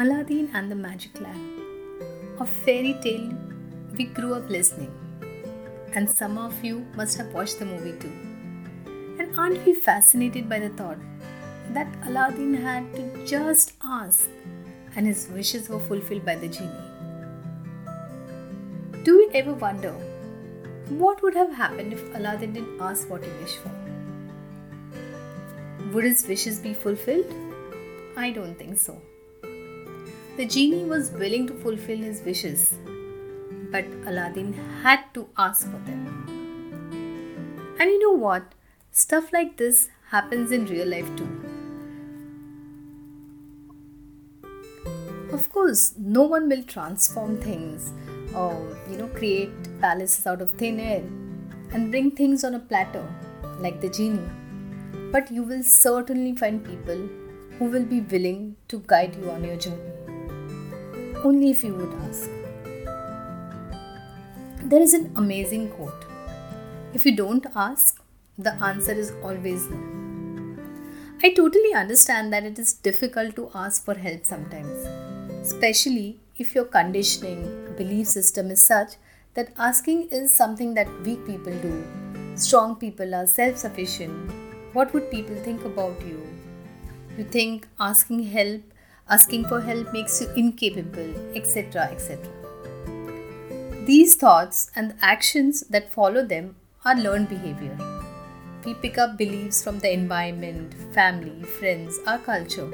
Aladdin and the Magic Lamp, a fairy tale we grew up listening. And some of you must have watched the movie too. And aren't we fascinated by the thought that Aladdin had to just ask and his wishes were fulfilled by the genie? Do you ever wonder what would have happened if Aladdin didn't ask what he wished for? Would his wishes be fulfilled? I don't think so. The genie was willing to fulfill his wishes, but Aladdin had to ask for them. And you know what? Stuff like this happens in real life too. Of course, no one will transform things or you know create palaces out of thin air and bring things on a platter like the genie. But you will certainly find people who will be willing to guide you on your journey only if you would ask. There is an amazing quote If you don't ask, the answer is always no. I totally understand that it is difficult to ask for help sometimes, especially if your conditioning, belief system is such that asking is something that weak people do. Strong people are self sufficient. What would people think about you? You think asking help asking for help makes you incapable, etc. etc. These thoughts and actions that follow them are learned behavior. We pick up beliefs from the environment, family, friends, our culture.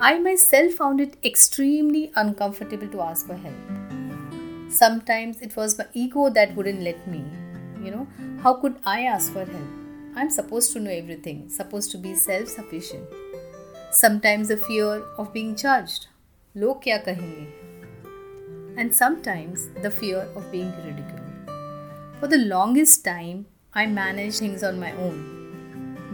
I myself found it extremely uncomfortable to ask for help. Sometimes it was my ego that wouldn't let me. You know, how could I ask for help? I'm supposed to know everything, supposed to be self sufficient. Sometimes the fear of being judged. Log kya kahenge? And sometimes the fear of being ridiculed. For the longest time, I managed things on my own.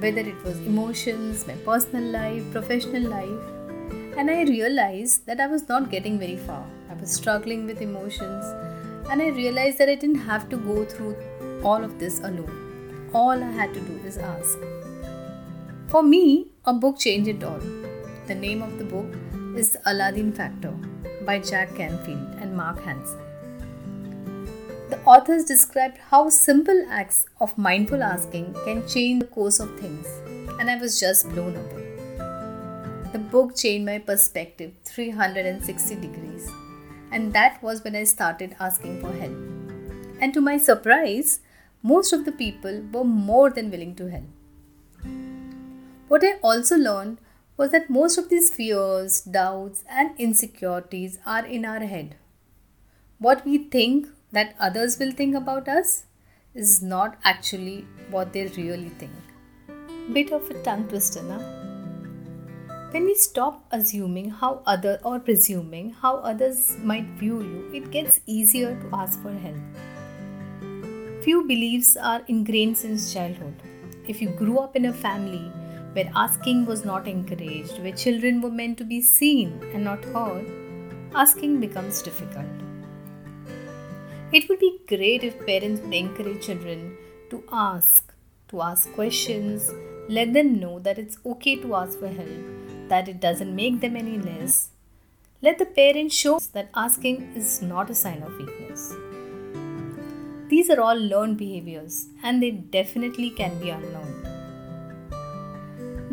Whether it was emotions, my personal life, professional life. And I realized that I was not getting very far. I was struggling with emotions. And I realized that I didn't have to go through all of this alone. All I had to do is ask. For me, a book changed it all. The name of the book is Aladdin Factor by Jack Canfield and Mark Hansen. The authors described how simple acts of mindful asking can change the course of things, and I was just blown away. The book changed my perspective 360 degrees, and that was when I started asking for help. And to my surprise, most of the people were more than willing to help. What I also learned was that most of these fears, doubts, and insecurities are in our head. What we think that others will think about us is not actually what they really think. Bit of a tongue twister, na? When we stop assuming how other or presuming how others might view you, it gets easier to ask for help. Few beliefs are ingrained since childhood. If you grew up in a family where asking was not encouraged, where children were meant to be seen and not heard, asking becomes difficult. It would be great if parents would encourage children to ask, to ask questions, let them know that it's okay to ask for help, that it doesn't make them any less. Let the parents show that asking is not a sign of weakness. These are all learned behaviors and they definitely can be unlearned.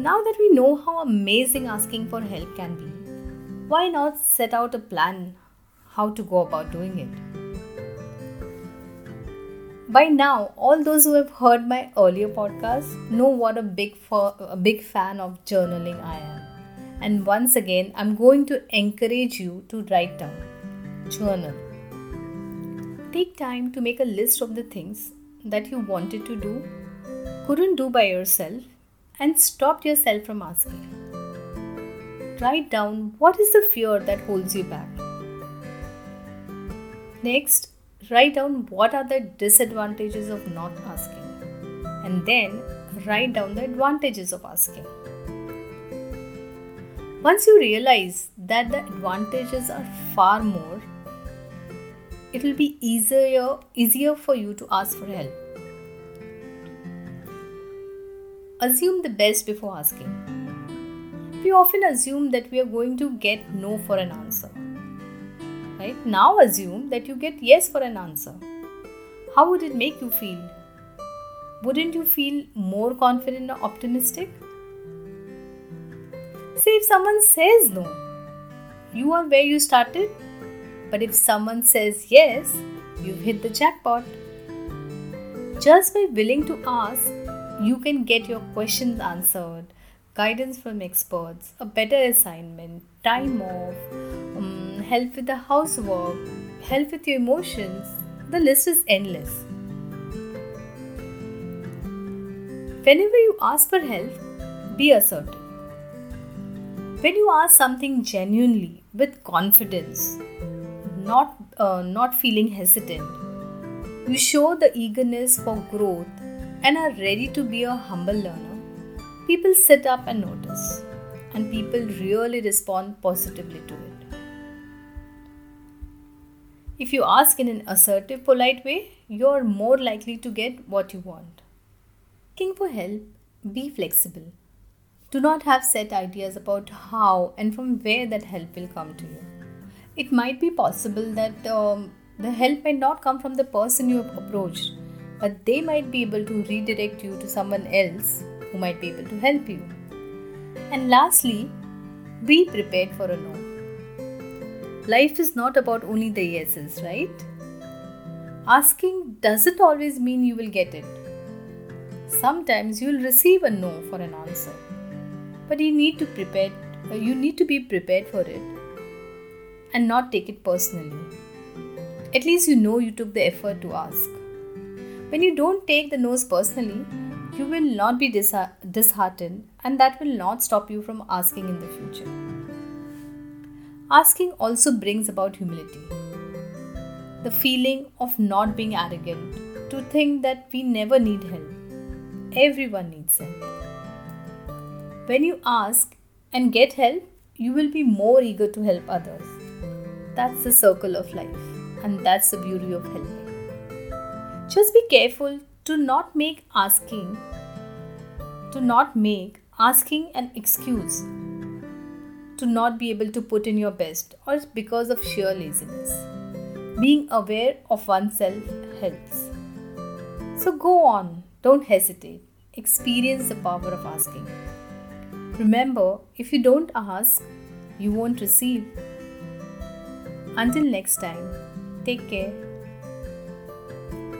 Now that we know how amazing asking for help can be, why not set out a plan how to go about doing it? By now, all those who have heard my earlier podcast know what a big for, a big fan of journaling I am. And once again, I'm going to encourage you to write down, journal. Take time to make a list of the things that you wanted to do, couldn't do by yourself, and stopped yourself from asking. Write down what is the fear that holds you back. Next, write down what are the disadvantages of not asking. And then write down the advantages of asking. Once you realize that the advantages are far more, it will be easier easier for you to ask for help. Assume the best before asking. we often assume that we are going to get no for an answer. Right? Now assume that you get yes for an answer. How would it make you feel? Wouldn't you feel more confident or optimistic? Say if someone says no, you are where you started. But if someone says yes, you've hit the jackpot. Just by willing to ask, you can get your questions answered, guidance from experts, a better assignment, time off, um, help with the housework, help with your emotions. The list is endless. Whenever you ask for help, be assertive. When you ask something genuinely, with confidence, not, uh, not feeling hesitant, you show the eagerness for growth and are ready to be a humble learner, people sit up and notice, and people really respond positively to it. If you ask in an assertive, polite way, you're more likely to get what you want. Asking for help, be flexible. Do not have set ideas about how and from where that help will come to you. It might be possible that um, the help may not come from the person you have approached, but they might be able to redirect you to someone else who might be able to help you. And lastly, be prepared for a no. Life is not about only the yeses, right? Asking doesn't always mean you will get it. Sometimes you will receive a no for an answer. But you need to prepare you need to be prepared for it and not take it personally. At least you know you took the effort to ask. When you don't take the no's personally, you will not be disheartened, and that will not stop you from asking in the future. Asking also brings about humility the feeling of not being arrogant, to think that we never need help. Everyone needs help. When you ask and get help, you will be more eager to help others. That's the circle of life and that's the beauty of helping. Just be careful to not make asking to not make asking an excuse to not be able to put in your best or because of sheer laziness. Being aware of oneself helps. So go on, don't hesitate. Experience the power of asking. Remember, if you don't ask, you won't receive. Until next time, Take care.